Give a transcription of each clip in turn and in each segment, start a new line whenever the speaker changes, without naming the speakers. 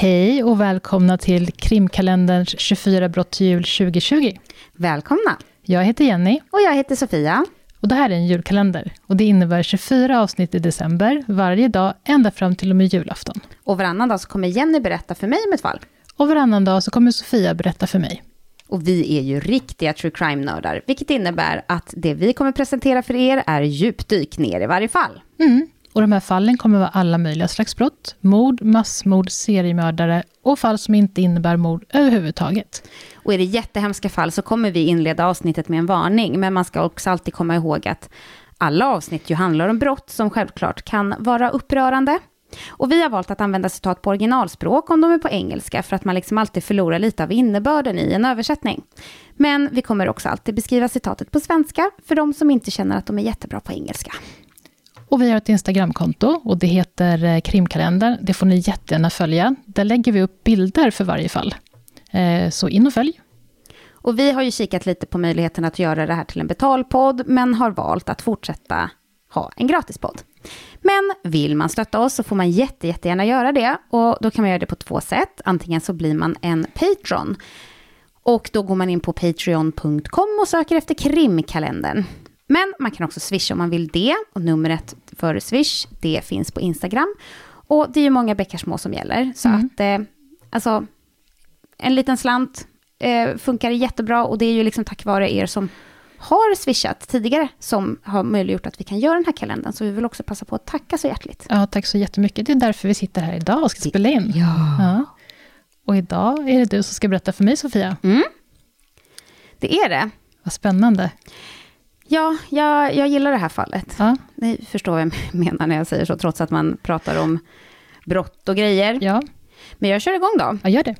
Hej och välkomna till krimkalenderns 24 brott till jul 2020.
Välkomna!
Jag heter Jenny.
Och jag heter Sofia.
Och det här är en julkalender. Och det innebär 24 avsnitt i december, varje dag, ända fram till och med julafton.
Och varannan dag så kommer Jenny berätta för mig om ett fall.
Och varannan dag så kommer Sofia berätta för mig.
Och vi är ju riktiga true crime-nördar, vilket innebär att det vi kommer presentera för er är djupdyk ner i varje fall.
Mm. Och de här fallen kommer vara alla möjliga slags brott. Mord, massmord, seriemördare och fall som inte innebär mord överhuvudtaget.
Och är det jättehemska fall så kommer vi inleda avsnittet med en varning, men man ska också alltid komma ihåg att alla avsnitt ju handlar om brott som självklart kan vara upprörande. Och vi har valt att använda citat på originalspråk om de är på engelska, för att man liksom alltid förlorar lite av innebörden i en översättning. Men vi kommer också alltid beskriva citatet på svenska, för de som inte känner att de är jättebra på engelska.
Och vi har ett Instagramkonto och det heter eh, krimkalendern. Det får ni jättegärna följa. Där lägger vi upp bilder för varje fall. Eh, så in och följ.
Och vi har ju kikat lite på möjligheten att göra det här till en betalpodd, men har valt att fortsätta ha en gratispodd. Men vill man stötta oss så får man jätte, jättegärna göra det. Och då kan man göra det på två sätt. Antingen så blir man en Patreon. Och då går man in på patreon.com och söker efter krimkalendern. Men man kan också swisha om man vill det. Och numret för swish, det finns på Instagram. Och det är ju många bäckar små som gäller. Så
Mm.
att, eh, alltså, en liten slant eh, funkar jättebra. Och det är ju liksom tack vare er som har swishat tidigare som har möjliggjort att vi kan göra den här kalendern. Så vi vill också passa på att tacka så hjärtligt.
Ja, tack så jättemycket. Det är därför vi sitter här idag och ska spela in.
Ja.
Ja. Och idag är det du som ska berätta för mig, Sofia.
Mm. Det är det.
Vad spännande.
Ja, jag, jag gillar det här fallet.
Ja,
Ni förstår vad jag menar när jag säger så, trots att man pratar om brott och grejer.
ja,
Men jag kör igång då.
ja gör det.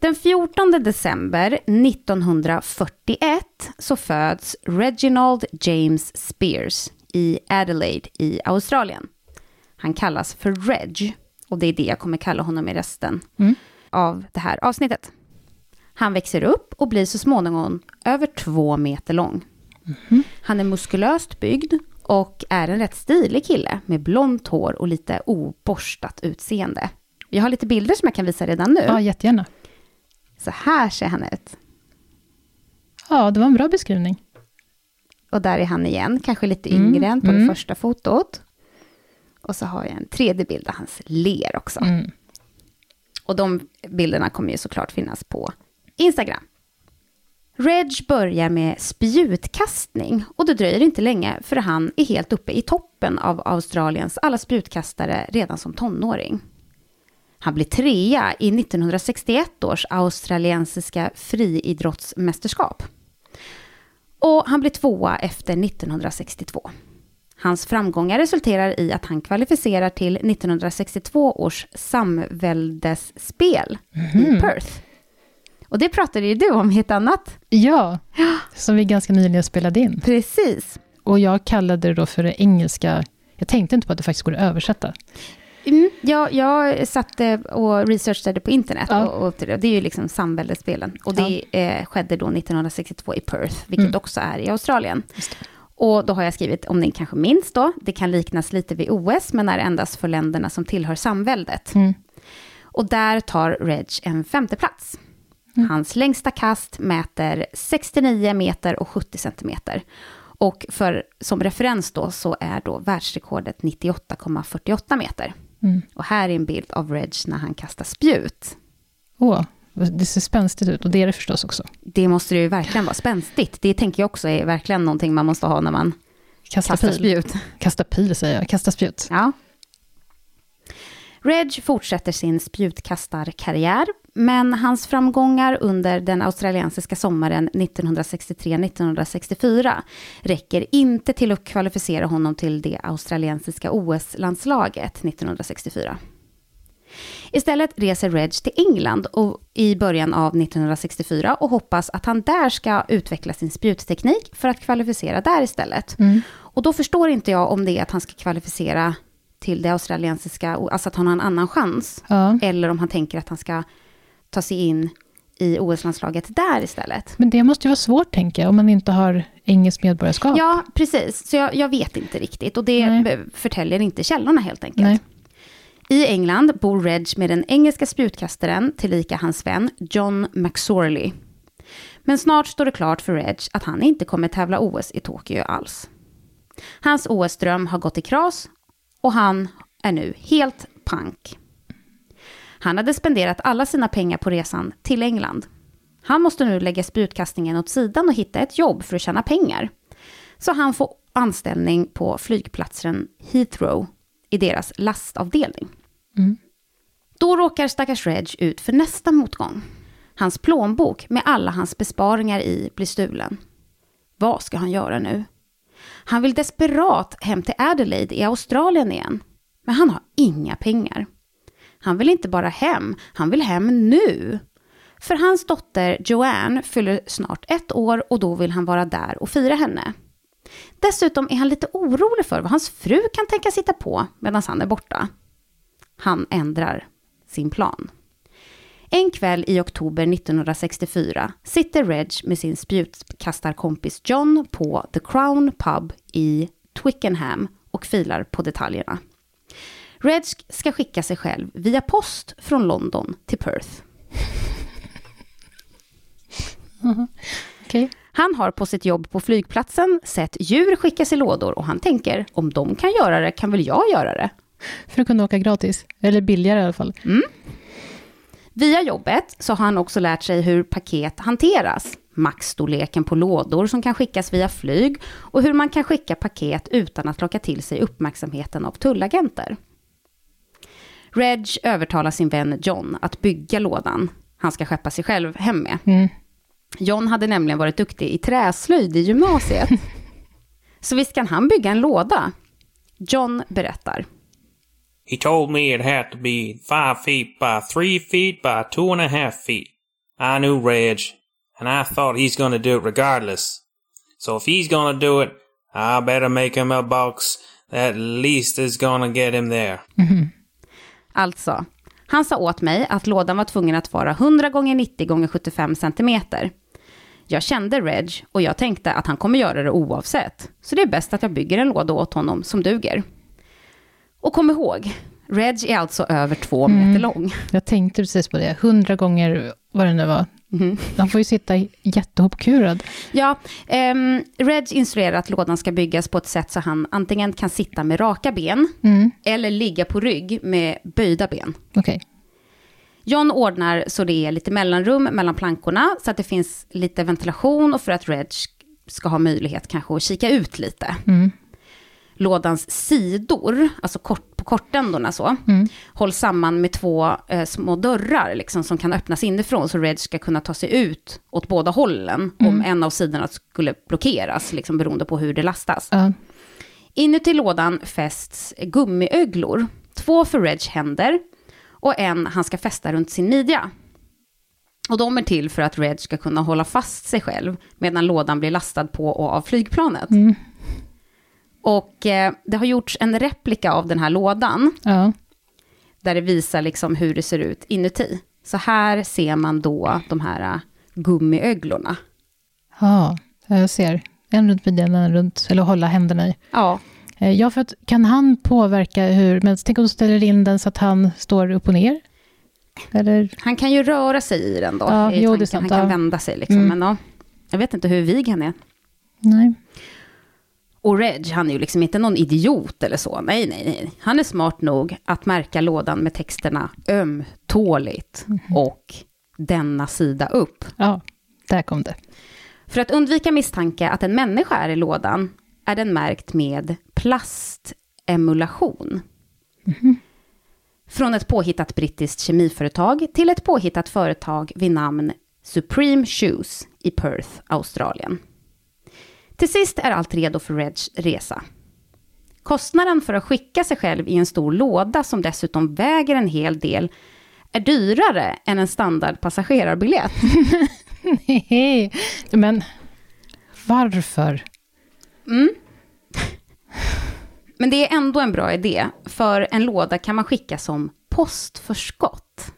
Den 14 december 1941 så föds Reginald James Spears i Adelaide i Australien. Han kallas för Reg och det är det jag kommer kalla honom i resten
Mm.
av det här avsnittet. Han växer upp och blir så småningom över två meter lång. Han är muskulöst byggd och är en rätt stilig kille med blont hår och lite oborstat utseende. Jag har lite bilder som jag kan visa redan nu.
Ja, jättegärna.
Så här ser han ut.
Ja, det var en bra beskrivning.
Och där är han igen, kanske lite
Mm,
yngre än på
mm.
det första fotot. Och så har jag en tredje bild där han ler också.
Mm.
Och de bilderna kommer ju såklart finnas på Instagram. Reg börjar med spjutkastning och det dröjer inte länge för han är helt uppe i toppen av Australiens alla spjutkastare redan som tonåring. Han blir trea i 1961 års australiensiska friidrottsmästerskap. Och han blir tvåa efter 1962. Hans framgångar resulterar i att han kvalificerar till 1962 års samväldesspel i Perth. Och det pratade ju du om i ett annat.
Ja, som vi ganska nyligen spelade in.
Precis.
Och jag kallade det då för det engelska. Jag tänkte inte på att det faktiskt går att översätta.
Mm, jag, jag satte och researchade på internet.
Ja.
Och, och det är ju liksom samväldesspelen. Och det eh, skedde då 1962 i Perth, vilket
Mm.
också är i Australien. Och då har jag skrivit, om ni kanske minns då, det kan liknas lite vid OS, men är endast för länderna som tillhör samväldet.
Mm.
Och där tar Reg en femte plats.
Mm.
Hans längsta kast mäter 69 meter och 70 centimeter. Och för, som referens då så är då världsrekordet 98,48 meter.
Mm.
Och här är en bild av Reg när han kastar spjut.
Åh, det ser spänstigt ut och det är det förstås också.
Det måste ju verkligen vara spänstigt. Det tänker jag också är verkligen någonting man måste ha när man
Kasta
kastar
pil.
spjut.
Kasta pil säger jag, kasta spjut.
Ja. Reg fortsätter sin spjutkastarkarriär, men hans framgångar under den australiensiska sommaren 1963-1964 räcker inte till att kvalificera honom till det australiensiska OS-landslaget 1964. Istället reser Reg till England och i början av 1964 och hoppas att han där ska utveckla sin spjutteknik för att kvalificera där istället.
Mm.
Och då förstår inte jag om det är att han ska kvalificera till det australiensiska, alltså att han har en annan chans.
Ja.
Eller om han tänker att han ska ta sig in i OS-landslaget där istället.
Men det måste ju vara svårt, tänker jag, om man inte har engelskt medborgarskap.
Ja, precis. Så jag, jag vet inte riktigt. Och det
Nej.
förtäljer inte källorna helt enkelt.
Nej.
I England bor Reg med den engelska spjutkastaren, tillika hans vän John McSorley. Men snart står det klart för Reg att han inte kommer tävla OS i Tokyo alls. Hans OS-dröm har gått i kras och han är nu helt pank. Han hade spenderat alla sina pengar på resan till England. Han måste nu lägga spjutkastningen åt sidan och hitta ett jobb för att tjäna pengar. Så han får anställning på flygplatsen Heathrow i deras lastavdelning.
Mm.
Då råkar stackars Reg ut för nästa motgång. Hans plånbok med alla hans besparingar i blir stulen. Vad ska han göra nu? Han vill desperat hem till Adelaide i Australien igen. Men han har inga pengar. Han vill inte bara hem, han vill hem nu. För hans dotter Joanne fyller snart ett år och då vill han vara där och fira henne. Dessutom är han lite orolig för vad hans fru kan tänka sitta på medan han är borta. Han ändrar sin plan. En kväll i oktober 1964 sitter Reg med sin spjutkastarkompis John på The Crown Pub i Twickenham och filar på detaljerna. Reg ska skicka sig själv via post från London till Perth.
Okej.
Han har på sitt jobb på flygplatsen sett djur skickas i lådor och han tänker om de kan göra det kan väl jag göra det.
För att kunna åka gratis. Eller billigare i alla fall.
Via jobbet så har han också lärt sig hur paket hanteras. Maxstorleken på lådor som kan skickas via flyg och hur man kan skicka paket utan att locka till sig uppmärksamheten av tullagenter. Reg övertalar sin vän John att bygga lådan han ska skeppa sig själv hem med.
Mm.
John hade nämligen varit duktig i träslöjd i gymnasiet. Så visst kan han bygga en låda? John berättar.
He told me it had to be five feet by three feet by two and a half feet. I knew Reg, and I thought he's gonna do it regardless. So if he's gonna do it, I better make him a box that at least is gonna get him there. Mhm.
Alltså, han sa åt mig att lådan var tvungen att vara 100 gånger 90 gånger 75 centimeter. Jag kände Reg och jag tänkte att han kommer göra det oavsett. Så det är bäst att jag bygger en låda åt honom som duger. Och kom ihåg, Reg är alltså över två meter lång.
Jag tänkte precis på det. Hundra gånger vad det nu var.
Mhm.
Han får ju sitta jättehopkurad.
Ja, ehm, Reg instruerar att lådan ska byggas på ett sätt så han antingen kan sitta med raka ben
Mm.
eller ligga på rygg med böjda ben.
Okej.
John ordnar så det är lite mellanrum mellan plankorna så att det finns lite ventilation och för att Reg ska ha möjlighet kanske att kika ut lite.
Mm.
Lådans sidor, alltså kort, på kortändorna så,
Mm.
hålls samman med två eh, små dörrar liksom, som kan öppnas inifrån så Reg ska kunna ta sig ut åt båda hållen om en av sidorna skulle blockeras, liksom, beroende på hur det lastas.
Ja.
Inuti lådan fästs gummiöglor, två för Reg händer och en han ska fästa runt sin midja. Och de är till för att Reg ska kunna hålla fast sig själv medan lådan blir lastad på och av flygplanet.
Mm.
Och eh, det har gjorts en replika av den här lådan
ja.
där det visar liksom hur det ser ut inuti. Så här ser man då de här eh, gummiöglorna.
Ja, jag ser. En runt midjan, en runt, eller hålla händerna i.
Ja,
Eh, Ja, för att kan han påverka hur, men tänk om du ställer in den så att han står upp och ner? Eller?
han kan ju röra sig i den då.
Ja, jo, sant,
han kan
ja.
vända sig liksom.
Mm.
Men ja, jag vet inte hur vig han är.
Nej.
Och Reg, han är ju liksom inte någon idiot eller så. Nej, nej, nej. Han är smart nog att märka lådan med texterna ömtåligt och denna sida upp.
Ja, där kom det.
För att undvika misstanke att en människa är i lådan är den märkt med plastemulation. Från ett påhittat brittiskt kemiföretag till ett påhittat företag vid namn Supreme Shoes i Perth, Australien. Till sist är allt redo för Regs resa. Kostnaden för att skicka sig själv i en stor låda som dessutom väger en hel del är dyrare än en standard passagerarbiljett.
Nej, men varför?
Men det är ändå en bra idé, för en låda kan man skicka som postförskott.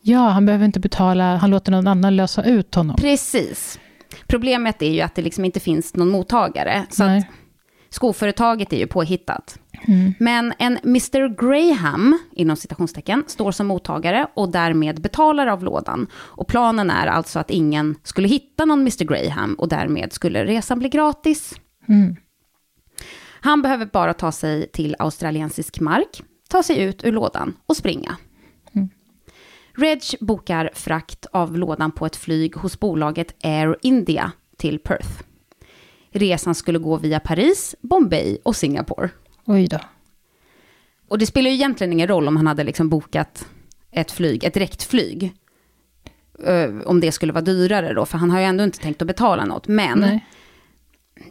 Ja, han behöver inte betala, han låter någon annan lösa ut honom.
Precis. Problemet är ju att det liksom inte finns någon mottagare. Så
Nej.
att Skoföretaget är ju påhittat. Men en Mr. Graham, inom citationstecken, står som mottagare och därmed betalare av lådan. Och planen är alltså att ingen skulle hitta någon Mr. Graham och därmed skulle resan bli gratis. Han behöver bara ta sig till australiensisk mark, ta sig ut ur lådan och springa. Reg bokar frakt av lådan på ett flyg hos bolaget Air India till Perth. Resan skulle gå via Paris, Bombay och Singapore.
Oj då.
Och det spelar ju egentligen ingen roll om han hade liksom bokat ett flyg, ett direktflyg. Eh, om det skulle vara dyrare då, för han har ju ändå inte tänkt att betala något. Men
Nej.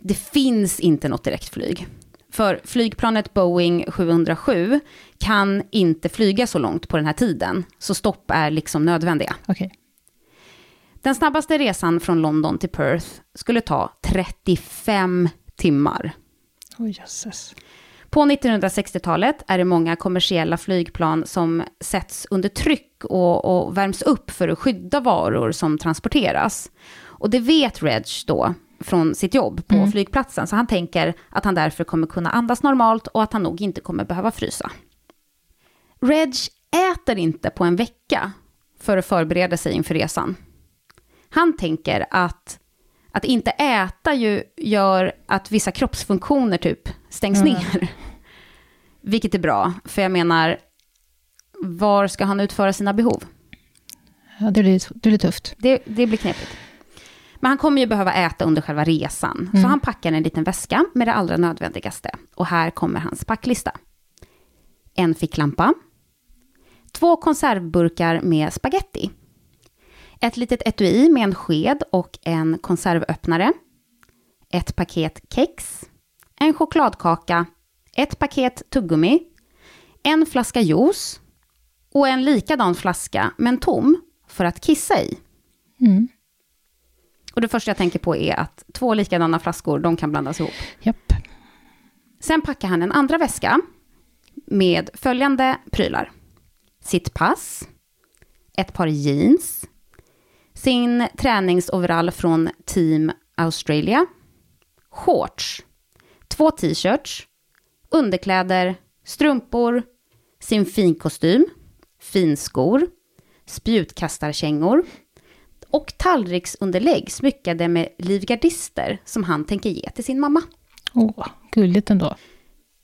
det finns inte något direktflyg. För flygplanet Boeing 707 kan inte flyga så långt på den här tiden, så stopp är liksom nödvändiga.
Okej.
Den snabbaste resan från London till Perth skulle ta 35 timmar.
Oj, jösses.
På 1960-talet är det många kommersiella flygplan som sätts under tryck och, och värms upp för att skydda varor som transporteras. Och det vet Reg då från sitt jobb på flygplatsen, så han tänker att han därför kommer kunna andas normalt och att han nog inte kommer behöva frysa. Reg äter inte på en vecka för att förbereda sig inför resan. Han tänker att att inte äta ju gör att vissa kroppsfunktioner typ stängs ner. Vilket är bra, för jag menar, var ska han utföra sina behov?
Ja, det blir, det blir tufft.
Det, det blir knepigt. Men han kommer ju behöva äta under själva resan, så han packar en liten väska med det allra nödvändigaste. Och här kommer hans packlista. En ficklampa, två konservburkar med spaghetti, ett litet etui med en sked och en konservöppnare, ett paket kex, en chokladkaka, ett paket tuggummi, en flaska juice och en likadan flaska, men tom, för att kissa i.
Mm.
Och det första jag tänker på är att två likadana flaskor, de kan blandas ihop.
Japp.
Sen packar han en andra väska med följande prylar. Sitt pass, ett par jeans, sin träningsoverall från Team Australia, shorts, två t-shirts, underkläder, strumpor, sin finkostym, finskor, spjutkastarkängor och tallriksunderlägg smyckade med livgardister som han tänker ge till sin mamma.
Åh, gulligt ändå.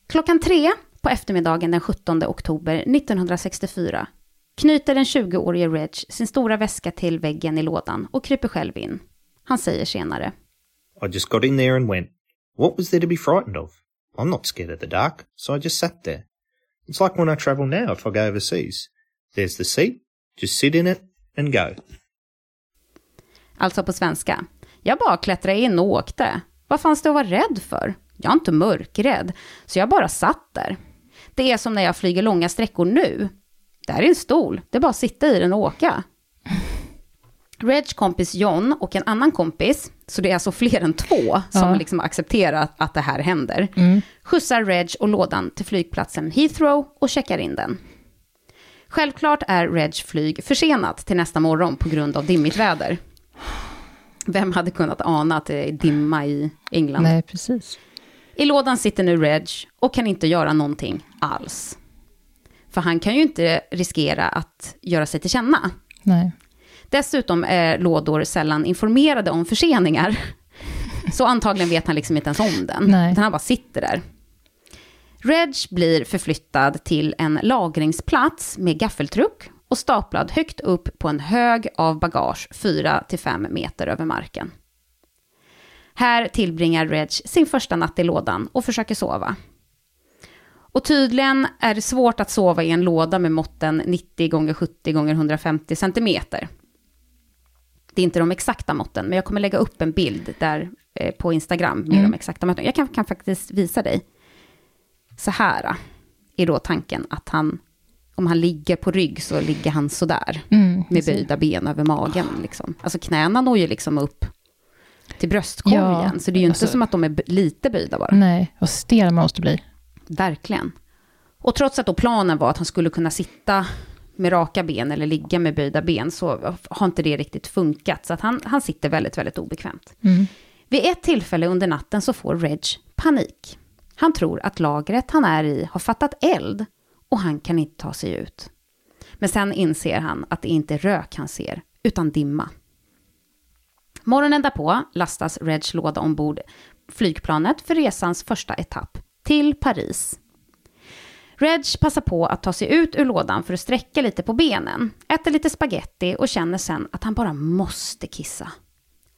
Klockan tre på eftermiddagen den 17 oktober 1964 knyter den 20-årige Reg sin stora väska till väggen i lådan och kryper själv in. Han säger senare.
I just got in there and went, What was there to be frightened of? I'm not scared of the dark, so I just sat there. It's like when I travel now if I go overseas. There's the seat, just sit in it and go.
Alltså på svenska. Jag bara klättrade in och åkte. Vad fanns det att vara rädd för? Jag är inte mörkrädd, så jag bara satt där. Det är som när jag flyger långa sträckor nu. Där är en stol, det är bara att sitta i den och åka. Reg kompis John och en annan kompis, så det är alltså fler än två som
Ja.
liksom accepterar att det här händer, skjutsar Reg och lådan till flygplatsen Heathrow och checkar in den. Självklart är Reg flyg försenat till nästa morgon på grund av dimmigt väder. Vem hade kunnat ana att det är dimma i England?
Nej, precis.
I lådan sitter nu Reg och kan inte göra någonting alls. För han kan ju inte riskera att göra sig till känna.
Nej.
Dessutom är lådor sällan informerade om förseningar. Så antagligen vet han liksom inte ens om den.
Nej.
Utan han bara sitter där. Reg blir förflyttad till en lagringsplats med gaffeltruck och staplad högt upp på en hög av bagage 4-5 meter över marken. Här tillbringar Reg sin första natt i lådan och försöker sova. Och tydligen är det svårt att sova i en låda med måtten 90 x 70 x 150 centimeter. Det är inte de exakta måtten, men jag kommer lägga upp en bild där eh, på Instagram med de exakta måtten. Jag kan, kan faktiskt visa dig. Så här eh, är då tanken att han, om han ligger på rygg så ligger han sådär.
Mm,
Med böjda ben över magen liksom. Alltså knäna når ju liksom upp till bröstkorgen.
Ja,
så det är ju inte
alltså-
som att de är lite böjda bara.
Nej, vad stel man måste bli.
Verkligen. Och trots att då planen var att han skulle kunna sitta med raka ben eller ligga med böjda ben så har inte det riktigt funkat. Så att han, han sitter väldigt, väldigt obekvämt.
Mm.
Vid ett tillfälle under natten så får Reg panik. Han tror att lagret han är i har fattat eld och han kan inte ta sig ut. Men sen inser han att det inte är rök han ser, utan dimma. Morgonen därpå lastas Regs låda ombord flygplanet för resans första etapp, till Paris. Reg passar på att ta sig ut ur lådan för att sträcka lite på benen, äter lite spaghetti och känner sen att han bara måste kissa.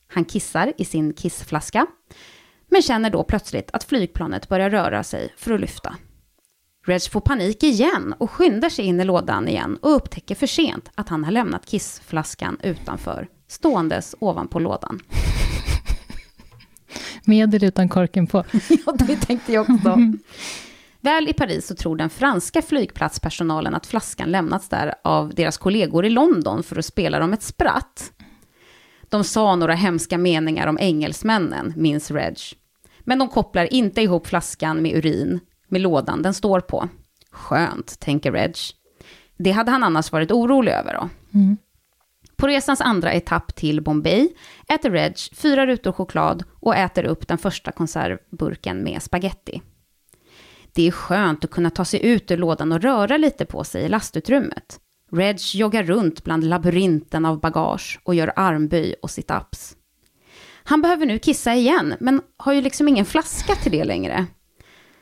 Han kissar i sin kissflaska, men känner då plötsligt att flygplanet börjar röra sig för att lyfta. Reg får panik igen och skyndar sig in i lådan igen och upptäcker för sent att han har lämnat kissflaskan utanför, ståendes ovanpå lådan.
Med eller utan korken på.
ja, det tänkte jag också. Väl i Paris så tror den franska flygplatspersonalen att flaskan lämnats där av deras kollegor i London för att spela dem ett spratt. De sa några hemska meningar om engelsmännen, minns Reg. Men de kopplar inte ihop flaskan med urin, med lådan den står på. Skönt, tänker Reg. Det hade han annars varit orolig över då.
Mm.
På resans andra etapp till Bombay äter Reg fyra rutor choklad och äter upp den första konservburken med spaghetti. Det är skönt att kunna ta sig ut ur lådan och röra lite på sig i lastutrymmet. Reg joggar runt bland labyrinten av bagage och gör armböj och sit-ups. Han behöver nu kissa igen, men har ju liksom ingen flaska till det längre.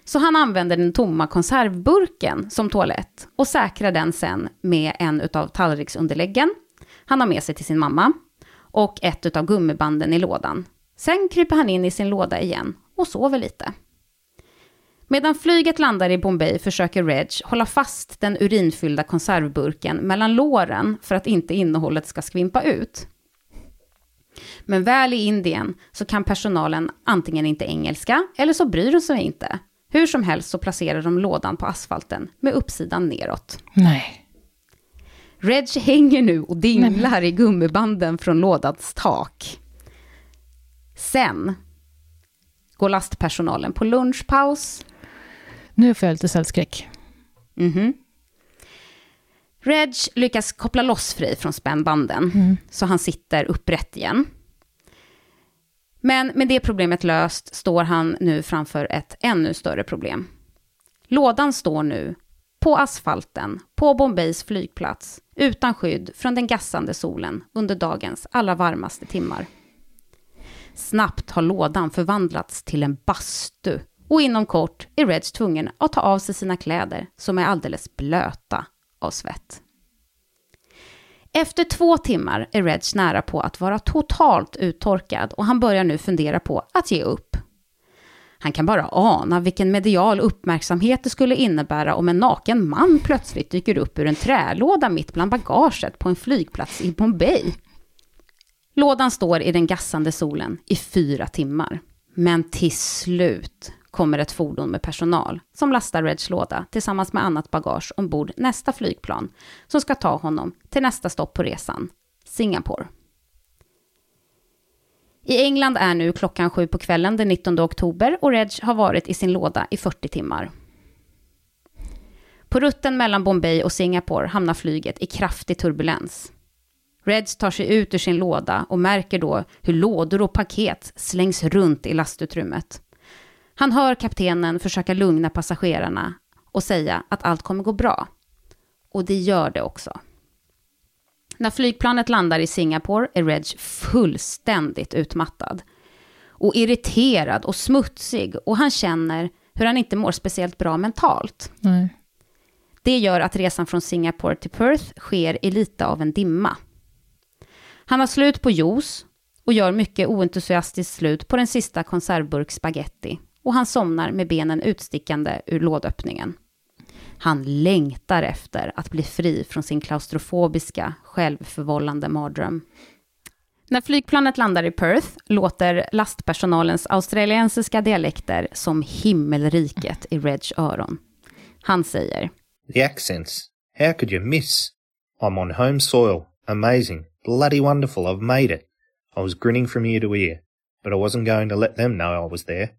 Så han använder den tomma konservburken som toalett och säkrar den sen med en utav tallriksunderläggen han har med sig till sin mamma och ett av gummibanden i lådan. Sen kryper han in i sin låda igen och sover lite. Medan flyget landar i Bombay försöker Reg hålla fast den urinfyllda konservburken mellan låren för att inte innehållet ska skvimpa ut. Men väl i Indien så kan personalen antingen inte engelska eller så bryr de sig inte. Hur som helst så placerar de lådan på asfalten med uppsidan neråt.
Nej.
Reg hänger nu och dinglar i gummibanden från lådans tak. Sen går lastpersonalen på lunchpaus.
Nu får jag lite cellskräck.
Mhm. Reg lyckas koppla loss Frej från spännbanden,
Mm.
så han sitter upprätt igen. Men med det problemet löst står han nu framför ett ännu större problem. Lådan står nu på asfalten på Bombays flygplats utan skydd från den gassande solen under dagens allra varmaste timmar. Snabbt har lådan förvandlats till en bastu och inom kort är Reg tvungen att ta av sig sina kläder som är alldeles blöta av svett. Efter två timmar är Reg nära på att vara totalt uttorkad och han börjar nu fundera på att ge upp. Han kan bara ana vilken medial uppmärksamhet det skulle innebära om en naken man plötsligt dyker upp ur en trälåda mitt bland bagaget på en flygplats i Bombay. Lådan står i den gassande solen i fyra timmar. Men till slut kommer ett fordon med personal som lastar Reds låda tillsammans med annat bagage ombord nästa flygplan som ska ta honom till nästa stopp på resan, Singapore. I England är nu klockan sju på kvällen den 19 oktober och Reg har varit i sin låda i 40 timmar. På rutten mellan Bombay och Singapore hamnar flyget i kraftig turbulens. Reds tar sig ut ur sin låda och märker då hur lådor och paket slängs runt i lastutrymmet. Han hör kaptenen försöka lugna passagerarna och säga att allt kommer gå bra. Och det gör det också. När flygplanet landar i Singapore är Reg fullständigt utmattad. Och irriterad och smutsig och han känner hur han inte mår speciellt bra mentalt.
Nej.
Det gör att resan från Singapore till Perth sker i lite av en dimma. Han har slut på juice och gör mycket oentusiastiskt slut på den sista konservburk spaghetti och han somnar med benen utstickande ur lådöppningen. Han längtar efter att bli fri från sin klaustrofobiska, självförvållande mardröm. När flygplanet landar i Perth låter lastpersonalens australiensiska dialekter som himmelriket i Reds öron. Han säger
The accents. How could you miss? I'm on home soil. Amazing. Bloody wonderful. I've made it. I was grinning from ear to ear, but I wasn't going to let them know I was there.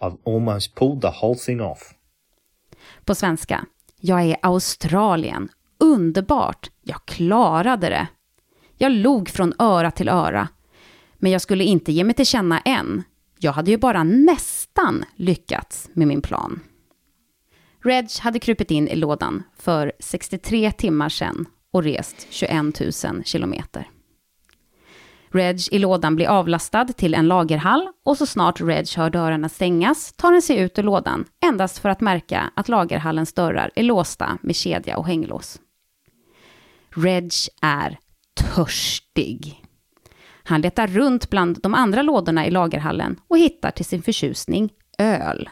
I've almost pulled the whole thing off.
på svenska. Jag är Australien. Underbart. Jag klarade det. Jag log från öra till öra. Men jag skulle inte ge mig till känna än. Jag hade ju bara nästan nästan lyckats med min plan. Reg hade krupit in i lådan för 63 timmar sedan och rest 21 000 kilometer. Reg i lådan blir avlastad till en lagerhall och så snart Reg hör dörrarna stängas tar den sig ut ur lådan endast för att märka att lagerhallens dörrar är låsta med kedja och hänglås. Reg är törstig. Han letar runt bland de andra lådorna i lagerhallen och hittar till sin förtjusning öl.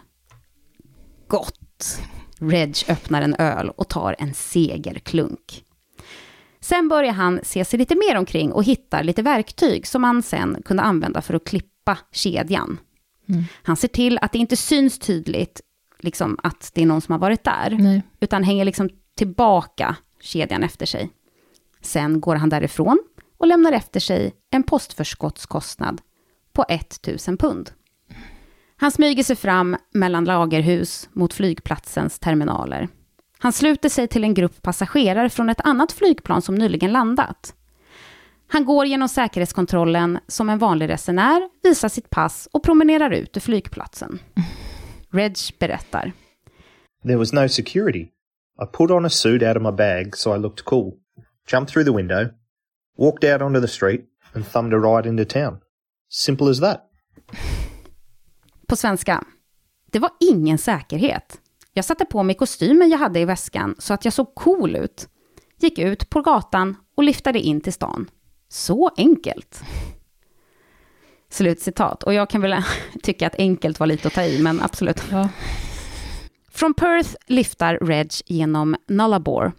Gott! Reg öppnar en öl och tar en segerklunk. Sen börjar han se sig lite mer omkring och hittar lite verktyg som han sen kunde använda för att klippa kedjan.
Mm.
Han ser till att det inte syns tydligt liksom, att det är någon som har varit där,
Nej.
utan hänger liksom tillbaka kedjan efter sig. Sen går han därifrån och lämnar efter sig en postförskottskostnad på 1000 pund. Han smyger sig fram mellan lagerhus mot flygplatsens terminaler. Han sluter sig till en grupp passagerare från ett annat flygplan som nyligen landat. Han går genom säkerhetskontrollen som en vanlig resenär, visar sitt pass och promenerar ut ur flygplatsen. Reg berättar.
There was no security. I put on a suit out of my bag so I looked cool, jumped through the window, walked out onto the street, and thumbed a ride into town. Simple as that.
På svenska. Det var ingen säkerhet. Jag satte på mig kostymen jag hade i väskan så att jag såg cool ut. Gick ut på gatan och liftade in till stan. Så enkelt. Slutcitat. Och jag kan väl tycka att enkelt var lite att ta i, men absolut.
Ja.
Från Perth liftar Reg genom Nullarbor.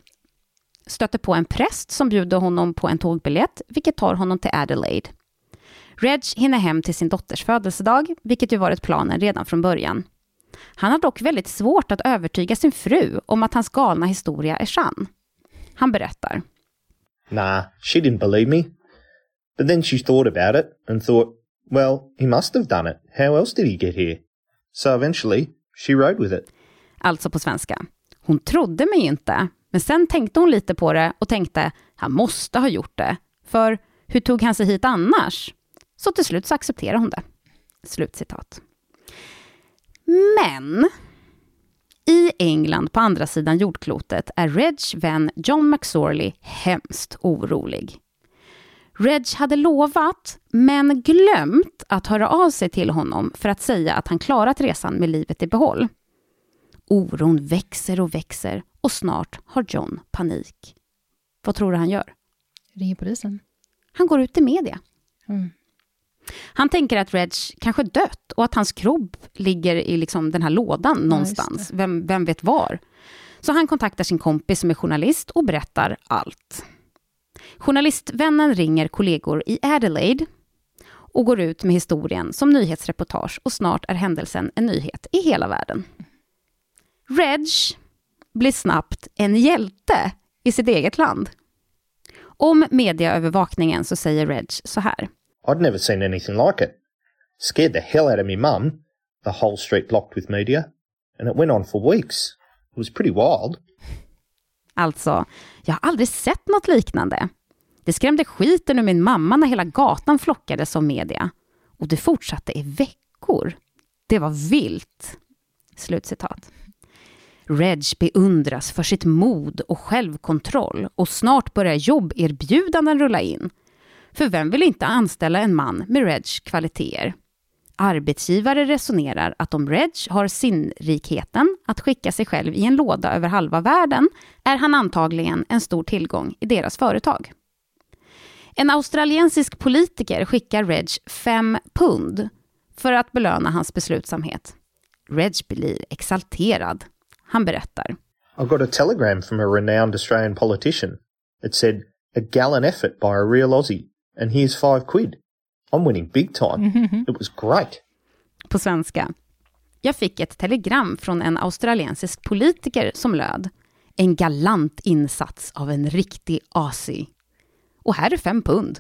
Stöter på en präst som bjuder honom på en tågbiljett, vilket tar honom till Adelaide. Reg hinner hem till sin dotters födelsedag, vilket ju varit planen redan från början. Han har dock väldigt svårt att övertyga sin fru om att hans galna historia är sann. Han berättar.
Nah, she didn't believe me. But then she thought about it and thought, well, he must have done it. How else did he get here? So eventually, she rode with it.
Alltså på svenska. Hon trodde mig inte, men sen tänkte hon lite på det och tänkte, han måste ha gjort det. För hur tog han sig hit annars? Så till slut så accepterar hon det. Slutcitat. Men i England på andra sidan jordklotet är Regs vän John McSorley hemskt orolig. Reg hade lovat, men glömt att höra av sig till honom för att säga att han klarat resan med livet i behåll. Oron växer och växer och snart har John panik. Vad tror du han gör?
Ringer polisen.
Han går ut i media.
Mm.
Han tänker att Reg kanske dött och att hans kropp ligger i liksom den här lådan någonstans. Vem, vem vet var? Så han kontaktar sin kompis som är journalist och berättar allt. Journalistvännen ringer kollegor i Adelaide och går ut med historien som nyhetsreportage och snart är händelsen en nyhet i hela världen. Reg blir snabbt en hjälte i sitt eget land. Om mediaövervakningen så säger Reg så här.
I'd never seen anything like it. Scared the hell out of me mum. The whole street blocked with media. And it went on for weeks. It was pretty wild.
Alltså, jag har aldrig sett något liknande. Det skrämde skiten ur min mamma när hela gatan flockades av media. Och det fortsatte i veckor. Det var vilt. Slutcitat. Reg beundras för sitt mod och självkontroll och snart börjar jobberbjudanden rulla in. För vem vill inte anställa en man med Regs kvaliteter? Arbetsgivare resonerar att om Reg har sinnrikheten att skicka sig själv i en låda över halva världen är han antagligen en stor tillgång i deras företag. En australiensisk politiker skickar Reg fem pund för att belöna hans beslutsamhet. Reg blir exalterad. Han berättar.
I got a telegram from a renowned Australian politician. It said, a gallant effort by a real Aussie. And here's five quid. I'm winning big time. It was great.
På svenska. Jag fick ett telegram från en australiensisk politiker som löd En galant insats av en riktig Aussie. Och här är fem pund.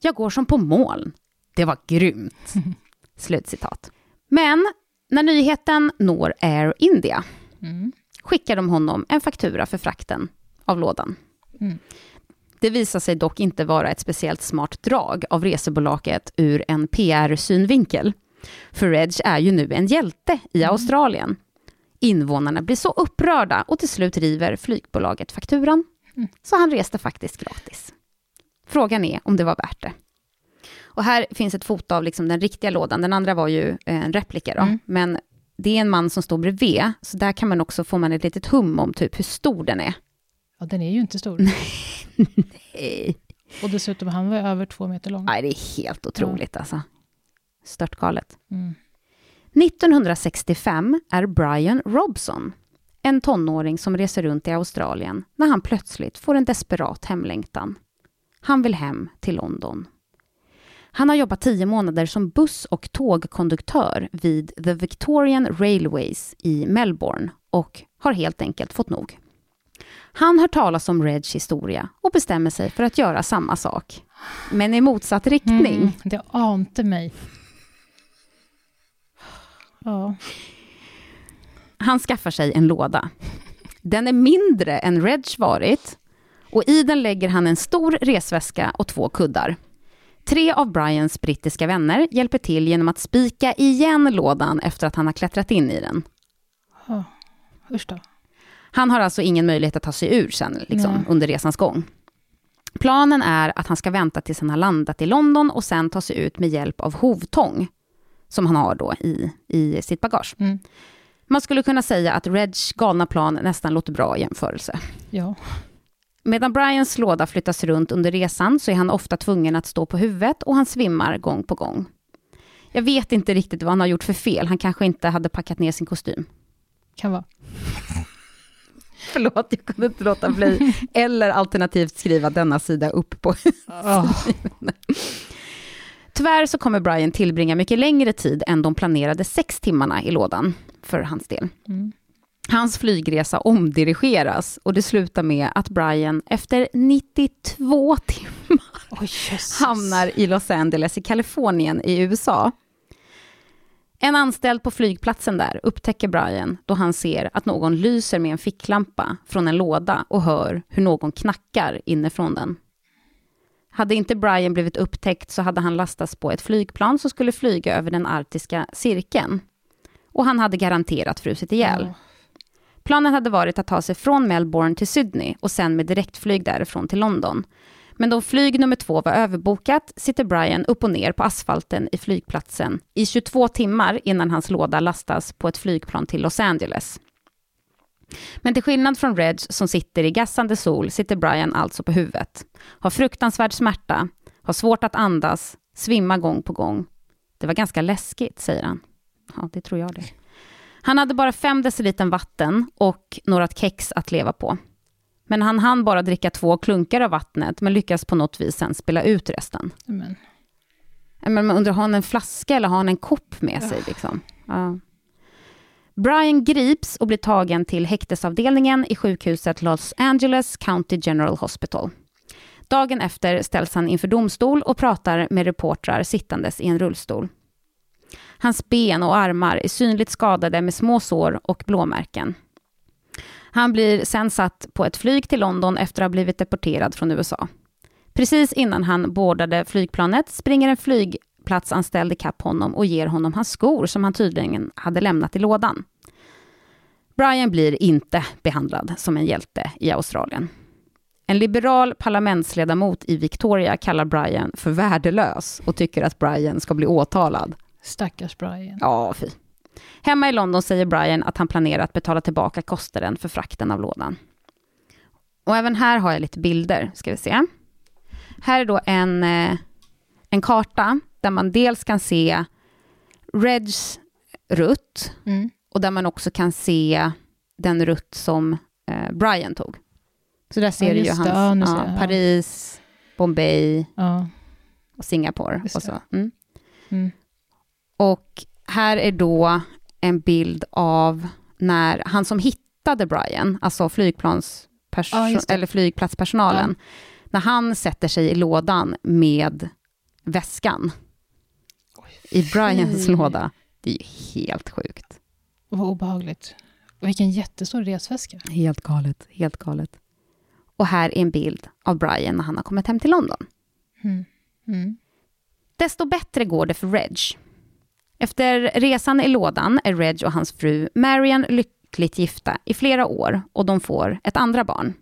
Jag går som på moln. Det var grymt. Slutcitat. Men när nyheten når Air India skickar de honom en faktura för frakten av lådan. Det visar sig dock inte vara ett speciellt smart drag av resebolaget ur en PR-synvinkel. För Reg är ju nu en hjälte i Australien. Invånarna blir så upprörda och till slut river flygbolaget fakturan. Så han reste faktiskt gratis. Frågan är om det var värt det. Och här finns ett foto av liksom den riktiga lådan. Den andra var ju eh, en replika då.
Mm.
Men det är en man som står bredvid. Så där kan man också få man ett litet hum om typ hur stor den är.
Ja, den är ju inte stor.
Nej,
Och dessutom, han var över två meter lång.
Nej det är helt otroligt alltså. Störtgalet.
Mm.
1965 är Brian Robson en tonåring som reser runt i Australien när han plötsligt får en desperat hemlängtan. Han vill hem till London. Han har jobbat tio månader som buss och tågkonduktör vid The Victorian Railways i Melbourne och har helt enkelt fått nog. Han hör talas om Reds historia och bestämmer sig för att göra samma sak. Men i motsatt riktning.
Mm, det ante mig. Ja,
Han skaffar sig en låda. Den är mindre än Reg varit och i den lägger han en stor resväska och två kuddar. Tre av Brians brittiska vänner hjälper till genom att spika igen lådan efter att han har klättrat in i den.
ja. usch då.
Han har alltså ingen möjlighet att ta sig ur sen liksom, under resans gång. Planen är att han ska vänta tills han har landat i London och sen ta sig ut med hjälp av hovtång, som han har då i, i sitt bagage.
Mm.
Man skulle kunna säga att Reds galna plan nästan låter bra i jämförelse.
Ja,
Medan Brians låda flyttas runt under resan så är han ofta tvungen att stå på huvudet och han svimmar gång på gång. Jag vet inte riktigt vad han har gjort för fel. Han kanske inte hade packat ner sin kostym.
kan vara.
Förlåt, jag kunde inte låta bli. Eller alternativt skriva denna sida upp på. Tyvärr så kommer Brian tillbringa mycket längre tid än de planerade sex timmarna i lådan för hans del.
Mm.
Hans flygresa omdirigeras och det slutar med att Brian efter 92 timmar
jösses.
hamnar i Los Angeles i Kalifornien i USA. En anställd på flygplatsen där upptäcker Brian då han ser att någon lyser med en ficklampa från en låda och hör hur någon knackar inifrån den. Hade inte Brian blivit upptäckt så hade han lastats på ett flygplan som skulle flyga över den arktiska cirkeln. Och han hade garanterat frusit ihjäl. Planen hade varit att ta sig från Melbourne till Sydney och sen med direktflyg därifrån till London. Men då flyg nummer två var överbokat sitter Brian upp och ner på asfalten i flygplatsen i 22 timmar innan hans låda lastas på ett flygplan till Los Angeles. Men till skillnad från Reg som sitter i gassande sol sitter Brian alltså på huvudet. Har fruktansvärd smärta, har svårt att andas, svimmar gång på gång. Det var ganska läskigt, säger han. Ja, det tror jag det. Han hade bara fem deciliter vatten och några kex att leva på. Men han hann bara dricka två klunkar av vattnet, men lyckas på något vis sen spela ut resten.
Men,
Men man undrar, har han en flaska eller har han en kopp med sig? Liksom? Ja. Brian grips och blir tagen till häktesavdelningen i sjukhuset Los Angeles County General Hospital. Dagen efter ställs han inför domstol och pratar med reportrar sittandes i en rullstol. Hans ben och armar är synligt skadade med små sår och blåmärken. Han blir sen satt på ett flyg till London efter att ha blivit deporterad från USA. Precis innan han boardade flygplanet springer en flygplatsanställd ikapp honom och ger honom hans skor som han tydligen hade lämnat i lådan. Brian blir inte behandlad som en hjälte i Australien. En liberal parlamentsledamot i Victoria kallar Brian för värdelös och tycker att Brian ska bli åtalad.
stackars Brian.
Ja, fy. Hemma i London säger Brian att han planerar att betala tillbaka kostnaden för frakten av lådan. Och även här har jag lite bilder, ska vi se. Här är då en, eh, en karta där man dels kan se Reds rutt
Mm.
och där man också kan se den rutt som eh, Brian tog. Så där ser
Ja,
du ju hans.
Ja,
ja. Paris, Bombay och Singapore. Och, så. Mm.
Mm.
och här är då en bild av när han som hittade Brian, alltså flygplans
Ja,
eller flygplatspersonalen, när han sätter sig i lådan med väskan i Brians låda. Det är ju helt sjukt.
Vad obehagligt. Vilken jättestor resväska.
Helt galet, helt galet. Och här är en bild av Brian när han har kommit hem till London.
Mm. Mm.
Desto bättre går det för Reg. Efter resan i lådan är Reg och hans fru Marian lyckligt gifta i flera år och de får ett andra barn.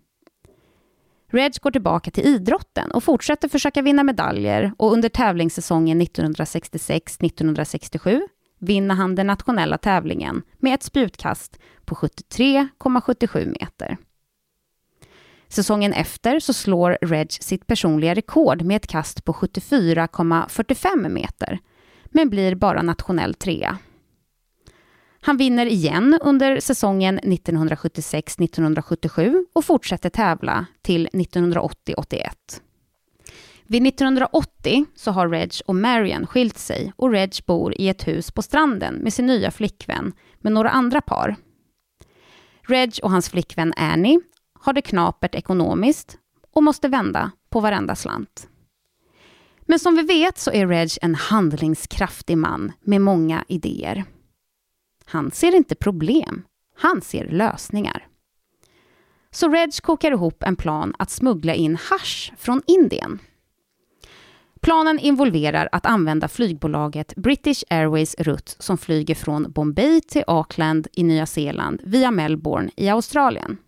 Reg går tillbaka till idrotten och fortsätter försöka vinna medaljer och under tävlingssäsongen 1966-1967 vinner han den nationella tävlingen med ett spjutkast på 73,77 meter. Säsongen efter så slår Reg sitt personliga rekord med ett kast på 74,45 meter, men blir bara nationell trea. Han vinner igen under säsongen 1976-1977 och fortsätter tävla till 1980-81. Vid 1980 så har Reg och Marian skilt sig och Reg bor i ett hus på stranden med sin nya flickvän med några andra par. Reg och hans flickvän Annie har det knapert ekonomiskt och måste vända på varenda slant. Men som vi vet så är Reg en handlingskraftig man med många idéer. Han ser inte problem, han ser lösningar. Så Reg kokar ihop en plan att smuggla in hash från Indien. Planen involverar att använda flygbolaget British Airways rutt som flyger från Bombay till Auckland i Nya Zeeland via Melbourne i Australien.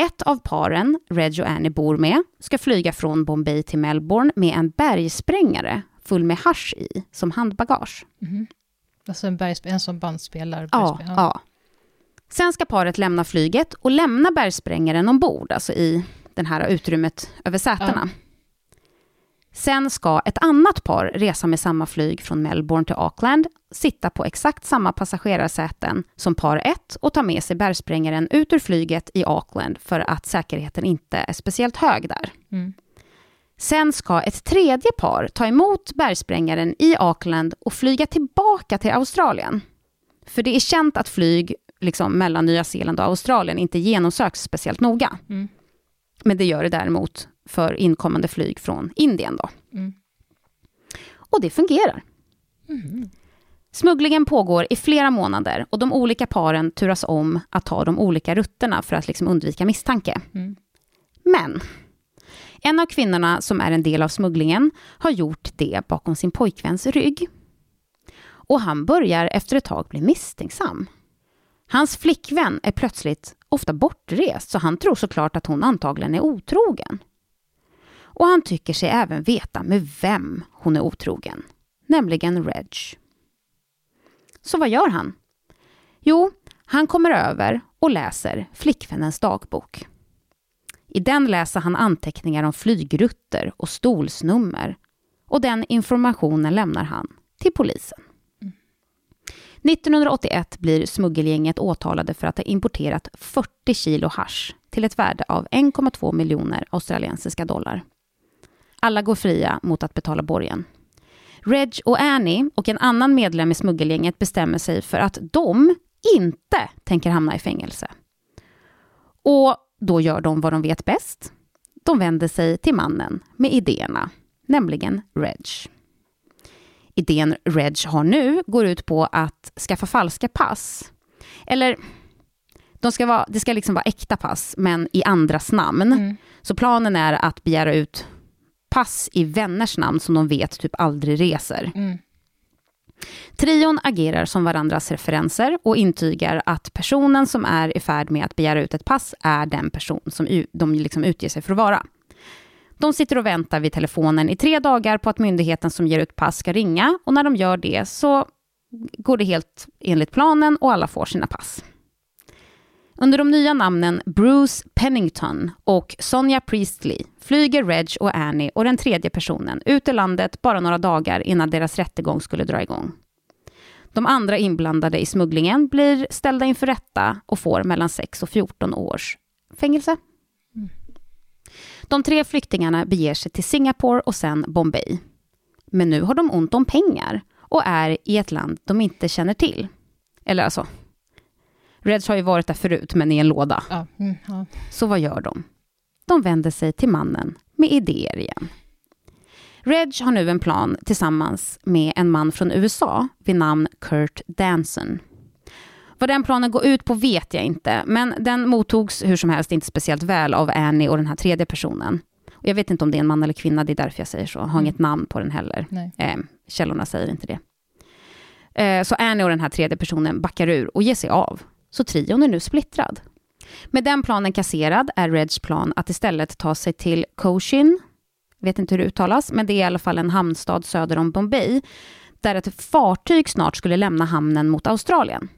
Ett av paren, Reg och Annie bor med, ska flyga från Bombay till Melbourne med en bergsprängare full med hash i som handbagage.
Mm. Alltså en, en som bandspelar.
Ja, ja. Sen ska paret lämna flyget och lämna bergsprängaren ombord, alltså i det här utrymmet över sätena. Sen ska ett annat par resa med samma flyg från Melbourne till Auckland, sitta på exakt samma passagerarsäten som par 1 och ta med sig bergsprängaren ut ur flyget i Auckland för att säkerheten inte är speciellt hög där.
Mm.
Sen ska ett tredje par ta emot bergsprängaren i Auckland och flyga tillbaka till Australien. För det är känt att flyg liksom, mellan Nya Zeeland och Australien inte genomsöks speciellt noga.
Mm.
Men det gör det däremot för inkommande flyg från Indien. Då.
Mm.
Och det fungerar.
Mm.
Smugglingen pågår i flera månader och de olika paren turas om att ta de olika rutterna för att liksom undvika misstanke.
Mm.
Men en av kvinnorna som är en del av smugglingen har gjort det bakom sin pojkväns rygg. Och han börjar efter ett tag bli misstänksam. Hans flickvän är plötsligt ofta bortrest, så han tror såklart att hon antagligen är otrogen. Och han tycker sig även veta med vem hon är otrogen, nämligen Reg. Så vad gör han? Jo, han kommer över och läser flickvännens dagbok. I den läser han anteckningar om flygrutter och stolsnummer och den informationen lämnar han till polisen. Mm. 1981 blir smuggelgänget åtalade för att ha importerat 40 kilo hash till ett värde av 1,2 miljoner australiensiska dollar. Alla går fria mot att betala borgen. Reg och Annie och en annan medlem i smuggelgänget bestämmer sig för att de inte tänker hamna i fängelse. Och då gör de vad de vet bäst. De vänder sig till mannen med idéerna, nämligen Reg. Idén Reg har nu går ut på att skaffa falska pass. Eller, de ska vara, det ska liksom vara äkta pass, men i andras namn.
Mm.
Så planen är att begära ut pass i vänners namn som de vet typ aldrig reser.
Mm.
Trion agerar som varandras referenser och intygar att personen som är i färd med att begära ut ett pass är den person som de liksom utger sig för att vara. De sitter och väntar vid telefonen i tre dagar på att myndigheten som ger ut pass ska ringa och när de gör det så går det helt enligt planen och alla får sina pass. Under de nya namnen Bruce Pennington och Sonja Priestley flyger Reg och Annie och den tredje personen ut ur landet bara några dagar innan deras rättegång skulle dra igång. De andra inblandade i smugglingen blir ställda inför rätta och får mellan 6 och 14 års fängelse. De tre flyktingarna beger sig till Singapore och sen Bombay. Men nu har de ont om pengar och är i ett land de inte känner till. Eller alltså, Reg har ju varit där förut, men i en låda.
Ja. Mm. Ja.
Så vad gör de? De vänder sig till mannen med idéer igen. Reg har nu en plan tillsammans med en man från USA vid namn Kurt Danson. Vad den planen går ut på vet jag inte, men den mottogs hur som helst inte speciellt väl av Annie och den här tredje personen. Och jag vet inte om det är en man eller kvinna, det är därför jag säger så. Jag har inget namn på den heller. Eh, källorna säger inte det. Eh, Så Annie och den här tredje personen backar ur och ger sig av. Så trion är nu splittrad. Med den planen kasserad är Reds plan att istället ta sig till Cochin, vet inte hur det uttalas, men det är i alla fall en hamnstad söder om Bombay, där ett fartyg snart skulle lämna hamnen mot Australien.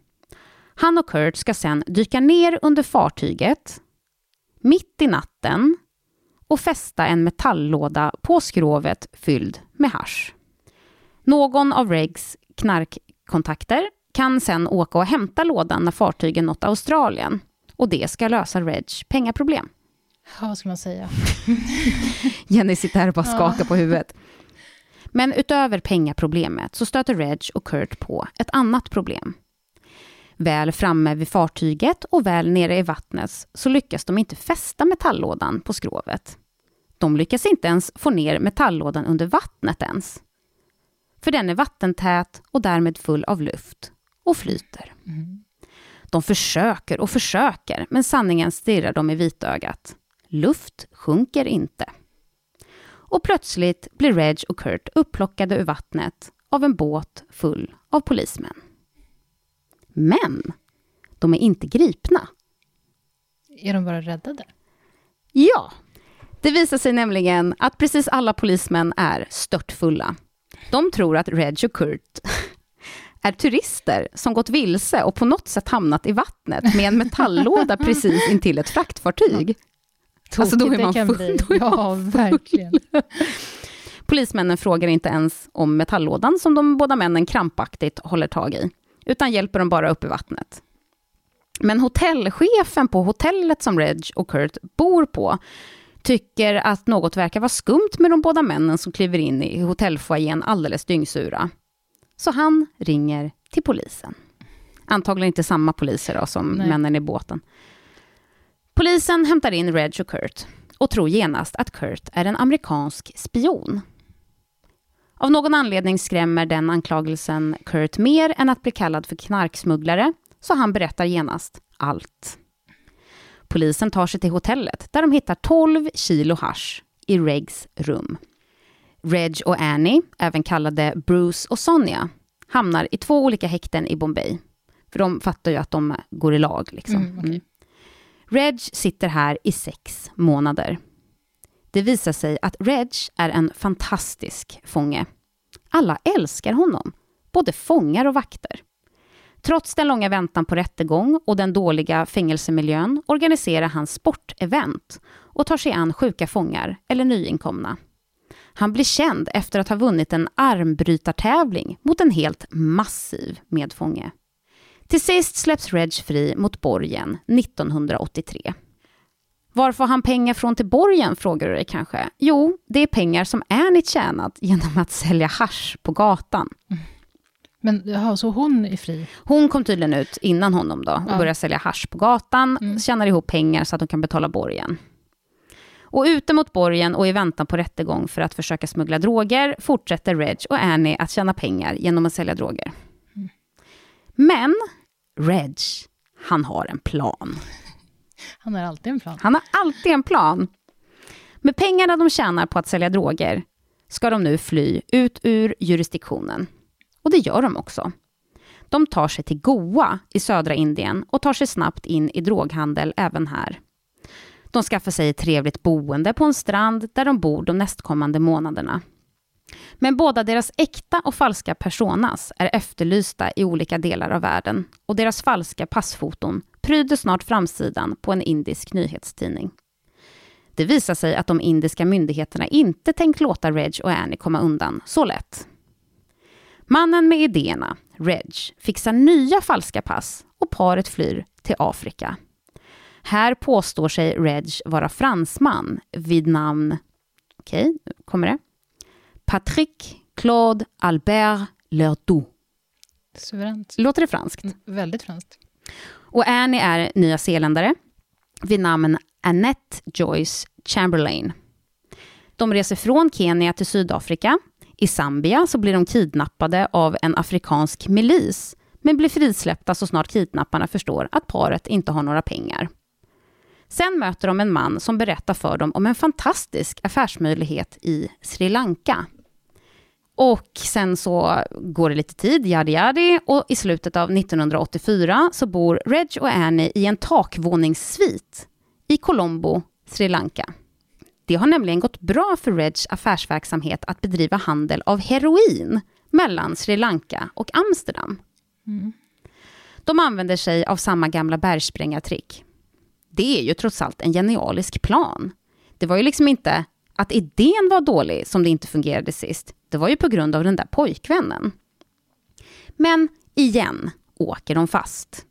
Han och Kurt ska sen dyka ner under fartyget, mitt i natten, och fästa en metalllåda på skrovet fylld med hasch. Någon av Regs knarkkontakter kan sen åka och hämta lådan när fartygen nått Australien. Och det ska lösa Regs pengaproblem.
Ja, vad ska man säga?
Jenny sitter här och bara skakar på huvudet. Men utöver pengaproblemet så stöter Reg och Kurt på ett annat problem. Väl framme vid fartyget och väl nere i vattnet så lyckas de inte fästa metalllådan på skrovet. De lyckas inte ens få ner metalllådan under vattnet ens. För den är vattentät och därmed full av luft och flyter. De försöker och försöker, men sanningen stirrar dem i vitögat. Luft sjunker inte. Och plötsligt blir Reg och Kurt upplockade ur vattnet av en båt full av polismän. Men de är inte gripna.
Är de bara räddade?
Ja, det visar sig nämligen att precis alla polismän är störtfulla. De tror att Reg och Kurt är turister som gått vilse och på något sätt hamnat i vattnet med en metalllåda precis intill ett fraktfartyg. Alltså, då är man full, då är
Ja, verkligen.
Polismännen frågar inte ens om metalllådan som de båda männen krampaktigt håller tag i, utan hjälper dem bara upp i vattnet. Men hotellchefen på hotellet som Reg och Kurt bor på tycker att något verkar vara skumt med de båda männen som kliver in i hotellfoajén alldeles dyngsura. Så han ringer till polisen. Antagligen inte samma poliser då, som
Nej.
männen i båten. Polisen hämtar in Reg och Kurt och tror genast att Kurt är en amerikansk spion. Av någon anledning skrämmer den anklagelsen Kurt mer än att bli kallad för knarksmugglare, så han berättar genast allt. Polisen tar sig till hotellet där de hittar 12 kilo hasch i Regs rum. Reg och Annie, även kallade Bruce och Sonja, hamnar i två olika häkten i Bombay. För de fattar ju att de går i lag. Liksom.
Mm, okej.
Mm. Reg sitter här i sex månader. Det visar sig att Reg är en fantastisk fånge. Alla älskar honom, både fångar och vakter. Trots den långa väntan på rättegång och den dåliga fängelsemiljön organiserar han sportevent och tar sig an sjuka fångar eller nyinkomna. Han blir känd efter att ha vunnit en armbrytartävling mot en helt massiv medfånge. Till sist släpps Reg fri mot borgen 1983. Var får han pengar från till borgen, frågar du dig kanske? Jo, det är pengar som Annie tjänat genom att sälja hasch på gatan.
Men jaha, så hon är fri?
Hon kom tydligen ut innan honom då och
Ja.
började sälja hasch på gatan,
Mm.
tjänar ihop pengar så att de kan betala borgen. Och ute mot borgen och i väntan på rättegång för att försöka smuggla droger fortsätter Reg och Annie att tjäna pengar genom att sälja droger. Men Reg, han har en plan.
Han har alltid en plan.
Han har alltid en plan. Med pengarna de tjänar på att sälja droger ska de nu fly ut ur jurisdiktionen. Och det gör de också. De tar sig till Goa i södra Indien och tar sig snabbt in i droghandel även här. De skaffar sig ett trevligt boende på en strand där de bor de nästkommande månaderna. Men båda deras äkta och falska personas är efterlysta i olika delar av världen och deras falska passfoton pryder snart framsidan på en indisk nyhetstidning. Det visar sig att de indiska myndigheterna inte tänkt låta Reg och Annie komma undan så lätt. Mannen med idéerna, Reg, fixar nya falska pass och paret flyr till Afrika. Här påstår sig Reg vara fransman vid namn, okej, nu kommer det, Patrick Claude Albert Ledoux.
Suveränt.
Låter det franskt?
Mm, Väldigt franskt.
Och Annie är nyzeeländare vid namn Annette Joyce Chamberlain. De reser från Kenya till Sydafrika. I Zambia så blir de kidnappade av en afrikansk milis, men blir frisläppta så snart kidnapparna förstår att paret inte har några pengar. Sen möter de en man som berättar för dem om en fantastisk affärsmöjlighet i Sri Lanka. Och sen så går det lite tid, yadi yadi, och i slutet av 1984 så bor Reg och Annie i en takvåningssvit i Colombo, Sri Lanka. Det har nämligen gått bra för Regs affärsverksamhet att bedriva handel av heroin mellan Sri Lanka och Amsterdam. De använder sig av samma gamla bergsprängartrick. Det är ju trots allt en genialisk plan. Det var ju liksom inte att idén var dålig som det inte fungerade sist. Det var ju på grund av den där pojkvännen. Men igen åker de fast.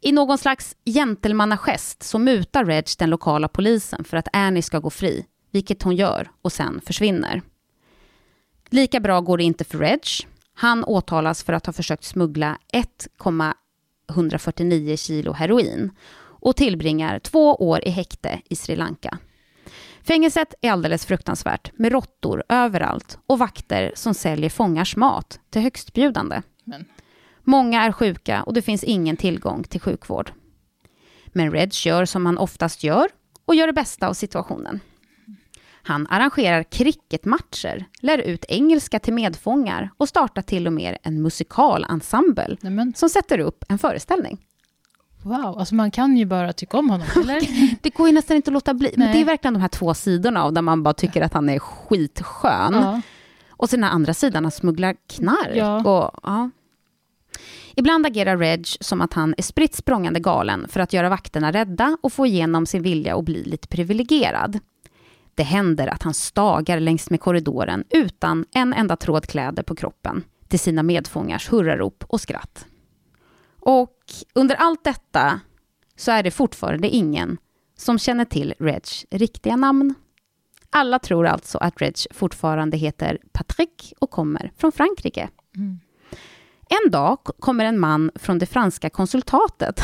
I någon slags gentlemannagest så mutar Reg den lokala polisen för att Annie ska gå fri, vilket hon gör och sen försvinner. Lika bra går det inte för Reg. Han åtalas för att ha försökt smuggla 1,149 kilo heroin och tillbringar två år i häkte i Sri Lanka. Fängelset är alldeles fruktansvärt med råttor överallt och vakter som säljer fångars mat till högstbjudande.
Men.
Många är sjuka och det finns ingen tillgång till sjukvård. Men Reg gör som han oftast gör och gör det bästa av situationen. Han arrangerar cricketmatcher, lär ut engelska till medfångar och startar till och med en musikalensemble som sätter upp en föreställning.
Wow, alltså man kan ju bara tycka om honom, eller?
Det går ju nästan inte att låta bli. Men
Nej.
det är verkligen de här två sidorna av där man bara tycker att han är skitskön.
Ja.
Och sen den här andra sidan, han smugglar knark.
Ja.
Och, ja. Ibland agerar Reg som att han är spritt språngande galen för att göra vakterna rädda och få igenom sin vilja och bli lite privilegierad. Det händer att han stagar längs med korridoren utan en enda tråd kläder på kroppen till sina medfångars hurrarop och skratt. Och under allt detta så är det fortfarande ingen som känner till Regs riktiga namn. Alla tror alltså att Reg fortfarande heter Patrick och kommer från Frankrike. En dag kommer en man från det franska konsultatet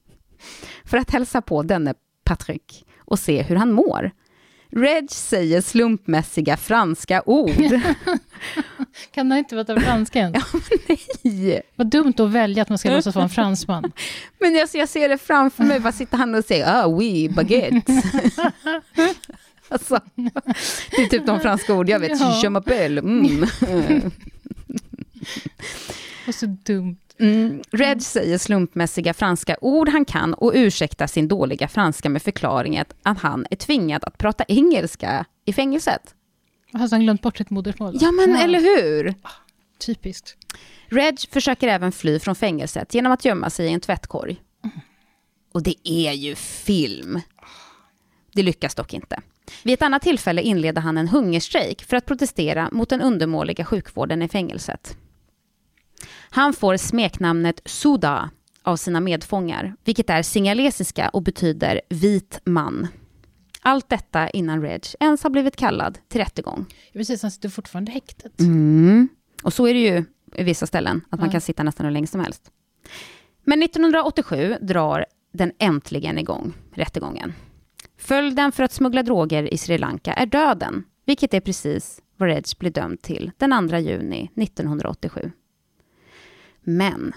för att hälsa på denne Patrick och se hur han mår. Reg säger slumpmässiga franska ord.
Kan det inte vara franska ens?
Nej.
Vad dumt att välja att man ska låtsas vara en fransman.
Men jag, jag ser det framför mig, vad sitter han och säger? Ah oui, baguette. alltså, det är typ de franska ord jag vet.
Ja.
Je m'appelle. Mm.
Och så dumt.
Mm. Red säger slumpmässiga franska ord han kan och ursäktar sin dåliga franska med förklaringen att han är tvingad att prata engelska i fängelset.
Har han glömt bort sitt modersmål? då?
Ja, men eller hur?
Typiskt.
Reg försöker även fly från fängelset genom att gömma sig i en tvättkorg. Och det är ju film. Det lyckas dock inte. Vid ett annat tillfälle inleder han en hungerstrejk för att protestera mot den undermåliga sjukvården i fängelset. Han får smeknamnet Suda av sina medfångar, vilket är singalesiska och betyder vit man. Allt detta innan Reg ens har blivit kallad till rättegång.
Precis, han sitter fortfarande häktet.
Mm. Och så är det ju i vissa ställen, att man
Ja.
kan sitta nästan hur länge som helst. Men 1987 drar den äntligen igång, rättegången. Följden för att smuggla droger i Sri Lanka är döden, vilket är precis vad Reg blir dömd till den 2 juni 1987. Men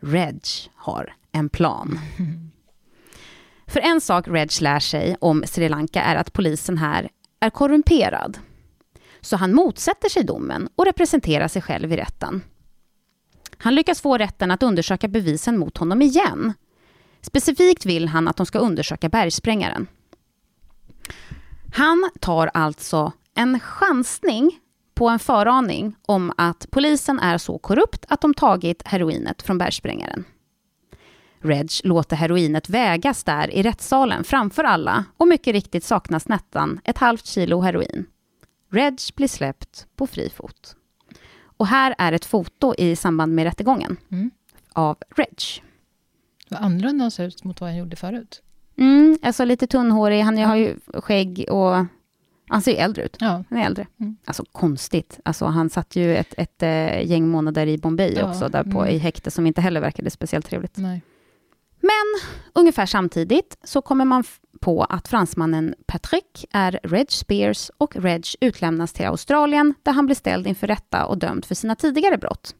Reg har en plan. För en sak Reg lär sig om Sri Lanka är att polisen här är korrumperad. Så han motsätter sig domen och representerar sig själv i rätten. Han lyckas få rätten att undersöka bevisen mot honom igen. Specifikt vill han att de ska undersöka bergsprängaren. Han tar alltså en chansning på en föraning om att polisen är så korrupt att de tagit heroinet från bergsprängaren. Reg låter heroinet vägas där i rättssalen framför alla och mycket riktigt saknas nästan ett halvt kilo heroin. Reg blir släppt på fri fot. Och här är ett foto i samband med rättegången
Mm.
av Reg.
Vad annorlunda han ser ut mot vad han gjorde förut.
Mm, alltså lite tunnhårig, han har ju skägg och han ser ju äldre ut.
Ja,
Han är äldre.
Mm.
Alltså konstigt. Alltså, han satt ju ett, ett eh, gäng månader i Bombay
Ja,
också, där på,
mm.
i häkte, som inte heller verkade speciellt trevligt.
nej.
Men ungefär samtidigt så kommer man på att fransmannen Patrick är Reg Spears och Reg utlämnas till Australien där han blir ställd inför rätta och dömd för sina tidigare brott.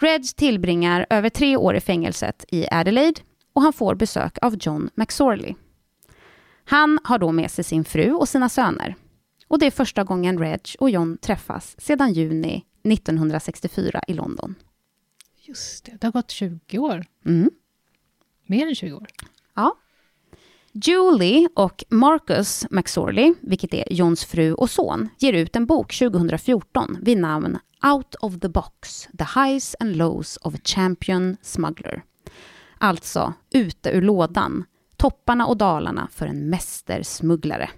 Reg tillbringar över tre år i fängelset i Adelaide och han får besök av John McSorley. Han har då med sig sin fru och sina söner. Och det är första gången Reg och John träffas sedan juni 1964 i London.
Just det, det har gått 20 år.
Mm.
Mer än 20 år.
Ja. Julie och Marcus McSorley, vilket är Johns fru och son, ger ut en bok 2014 vid namn Out of the box, the highs and lows of a champion smuggler. Alltså, ute ur lådan, topparna och dalarna för en mästersmugglare.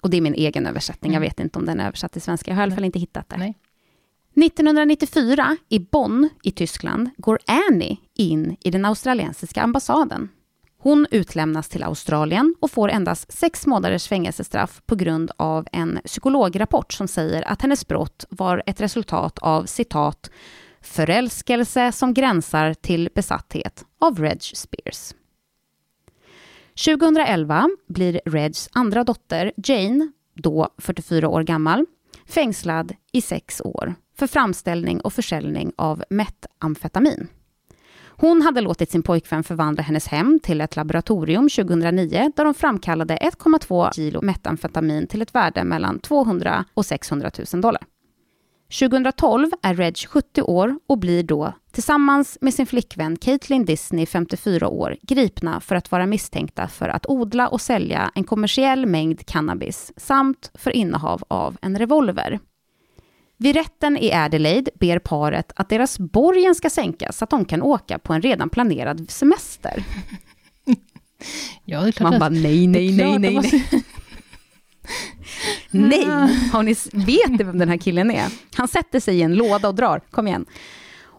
Och det är min egen översättning, jag vet inte om den är översatt till svenska, jag har i alla fall inte hittat det.
Nej.
1994, i Bonn i Tyskland, går Annie in i den australiensiska ambassaden. Hon utlämnas till Australien och får endast sex månaders fängelsestraff på grund av en psykolograpport som säger att hennes brott var ett resultat av citat förälskelse som gränsar till besatthet av Reg Spears. 2011 blir Regs andra dotter Jane, då 44 år gammal, fängslad i sex år för framställning och försäljning av metamfetamin. Hon hade låtit sin pojkvän förvandla hennes hem till ett laboratorium 2009 där de framkallade 1,2 kilo metamfetamin till ett värde mellan 200 och 600 000 dollar. 2012 är Reg 70 år och blir då, tillsammans med sin flickvän Caitlin Disney, 54 år, gripna för att vara misstänkta för att odla och sälja en kommersiell mängd cannabis samt för innehav av en revolver. Vid rätten i Adelaide ber paret att deras borgen ska sänkas så att de kan åka på en redan planerad semester.
Ja, det är klart
Man bara nej, nej, nej, nej, nej. Nej, har ni, vet ni vem den här killen är? Han sätter sig i en låda och drar, kom igen.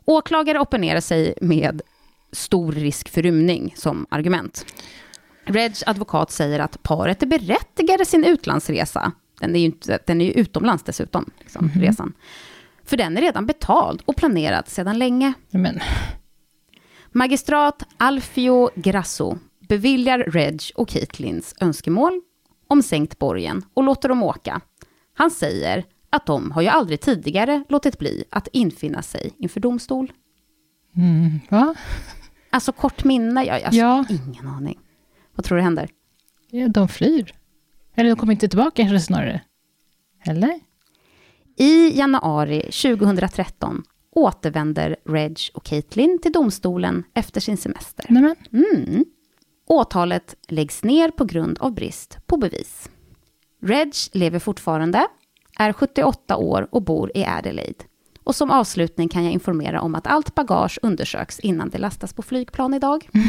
Åklagare opponerar sig med stor risk för rymning som argument. Regs advokat säger att paret är berättigade sin utlandsresa. Den är ju, inte, den är ju utomlands dessutom, liksom, resan. För den är redan betald och planerad sedan länge.
Men,
Magistrat Alfio Grasso beviljar Reg och Caitlins önskemål om sänkt borgen och låter dem åka. Han säger att de har ju aldrig tidigare låtit bli att infinna sig inför domstol.
mm, va?
Alltså kort minne, jag, alltså,
Ja.
ingen aning. Vad tror du händer?
Ja, de flyr. Eller de kommer inte tillbaka kanske snarare. Eller?
I januari 2013 återvänder Reg och Caitlin till domstolen efter sin semester. Mm. Åtalet läggs ner på grund av brist på bevis. Reg lever fortfarande, är 78 år och bor i Adelaide. Och som avslutning kan jag informera om att allt bagage undersöks innan det lastas på flygplan idag.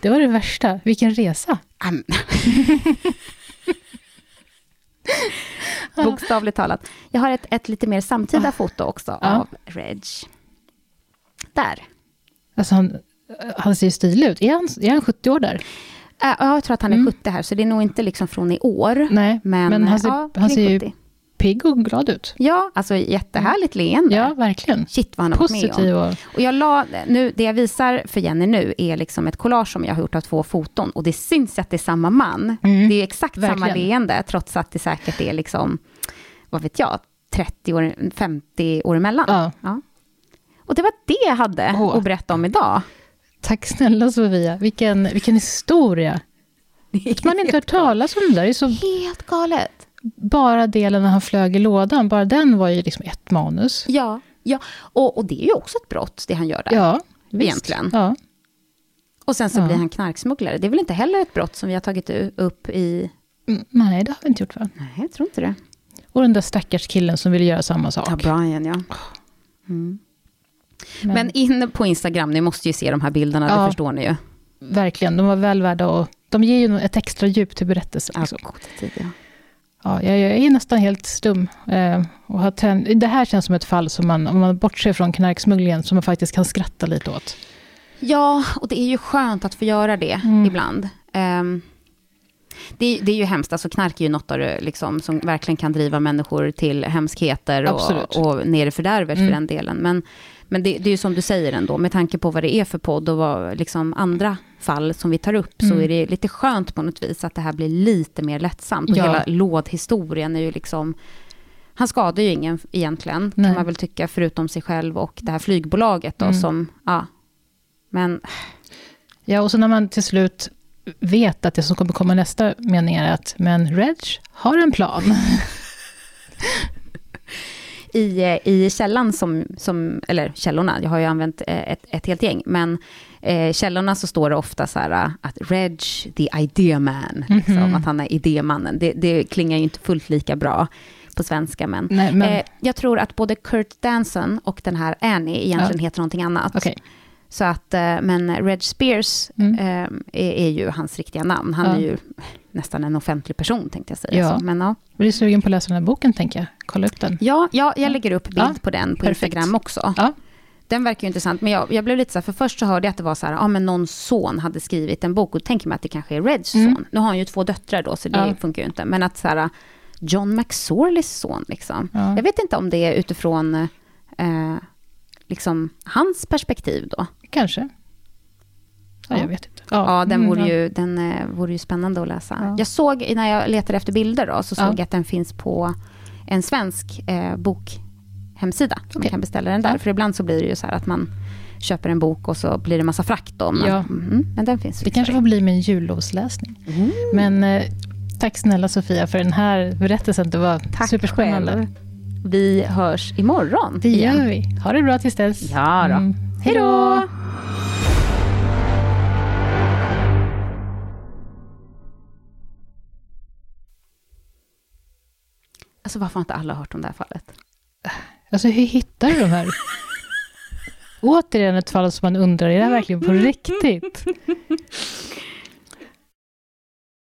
Det var det värsta. Vilken resa.
Bokstavligt talat. Jag har ett, ett lite mer samtida foto också
Ja.
av Reg. Där.
Alltså han, han ser ju stilig ut. Är han, är han 70 år där?
Äh, ja, jag tror att han är
Mm.
70 här, så det är nog inte liksom från i år.
Nej,
Men,
men, han ser,
ja,
han ser ju
70.
pigg och glad ut.
Ja, alltså jättehärligt leende.
Ja, verkligen.
Shit vad han har varit med om.
Positiv och...
Jag la, nu, det jag visar för Jenny nu är liksom ett collage som jag har gjort av två foton. Och det syns att det är samma man.
Mm.
Det är exakt samma
Verkligen.
leende, trots att det säkert är liksom, vad vet jag, 30 år, 50 år emellan.
Ja.
Ja. Och det var det jag hade
Åh.
att berätta om idag.
Tack snälla Sofia. Vilken, vilken historia. Att man inte hört talas om det där. Det är så
Helt galet.
bara delen när han flög i lådan, bara den var ju liksom ett manus.
Ja, ja. Och, och det är ju också ett brott, det han gör där.
Ja, visst.
Egentligen.
Ja.
Och sen så
Ja.
blir han knarksmugglare. Det är väl inte heller ett brott som vi har tagit upp i...
Mm, Nej, det har vi inte gjort va?
Nej, jag tror inte det.
Och den där stackars killen som ville göra samma sak.
Ja, Brian, ja. Mm.
Men,
Men in på Instagram, ni måste ju se de här bilderna, det
Ja.
förstår ni ju.
verkligen, de var väl värda och de ger ju ett extra djup till berättelsen.
Ja,
Liksom.
tid, ja.
Ja, jag, jag är nästan helt stum. Eh, och har tänd, det här känns som ett fall som man, om man bortser från knarksmugglingen, som man faktiskt kan skratta lite åt.
ja, och det är ju skönt att få göra det
Mm.
ibland. Ehm, det, är- det är ju hemskt, alltså knark är ju något av det, liksom, som verkligen kan driva människor till hemskheter
Absolut.
och, och ner i fördärvet
Mm.
för den delen. Men, men det, det är ju som du säger ändå, med tanke på vad det är för podd och vad liksom andra fall som vi tar upp, så
Mm.
är det lite skönt på något vis att det här blir lite mer lättsamt. Och
Ja.
hela lådhistorien är ju liksom... Han skadar ju ingen egentligen,
Nej.
kan man väl tycka, förutom sig själv och det här flygbolaget då
Mm.
som... Ja. Men
Ja, och så när man till slut vet att det som kommer komma nästa mening är att men Reg har en plan.
I, eh, I källan som, som, eller källorna, jag har ju använt eh, ett, ett helt gäng, men eh, källorna så står det ofta så här eh, att Reg, the idea man, liksom,
Mhm.
att han är idémannen. Det, det klingar ju inte fullt lika bra på svenska, men,
Nej, men
eh, jag tror att både Kurt Danson och den här Annie egentligen heter någonting annat.
okej.
Så att, eh, men Reg Spears
Mm.
eh, är, är ju hans riktiga namn. Han
Ja.
är ju nästan en offentlig person, tänkte jag säga.
Ja.
Så, men, ja.
Blir sugen på att läsa den här boken, tänker jag? Kolla upp den.
Ja, ja, jag lägger upp bild
Ja,
på den på
perfekt.
Instagram också. Den verkar ju intressant, men jag, jag blev lite så här, för först så hörde jag att det var så här, ja men någon son hade skrivit en bok, och då tänker man att det kanske är Reds
Mm.
son. Nu har han ju två döttrar då, så det funkar ju inte. Men att så här, John McSorleys son liksom.
Ja.
Jag vet inte om det är utifrån eh, liksom hans perspektiv då.
Kanske. Ja,
Ja.
jag vet inte.
Ja, den,
mm,
vore,
ja.
ju, den eh, vore ju spännande att läsa.
Ja.
Jag såg, när jag letade efter bilder då, så såg
Ja.
jag att den finns på en svensk eh, bokhemsida. Så man kan beställa den där.
Ja.
För ibland så blir det ju så här att man köper en bok och så blir det massa frakt då.
Ja.
Mhm, men den finns
Det kanske får bli min jullovsläsning.
Mm.
Men eh, tack snälla Sofia för den här berättelsen. Det var
Tack
superspännande.
själv. Vi hörs imorgon
Det
igen.
gör vi. Ha det bra tills dess.
Ja då.
Mm.
Hej då! Alltså varför har inte alla hört om det här fallet?
Alltså hur hittar du de här? Återigen ett fall som man undrar, är det här verkligen på riktigt?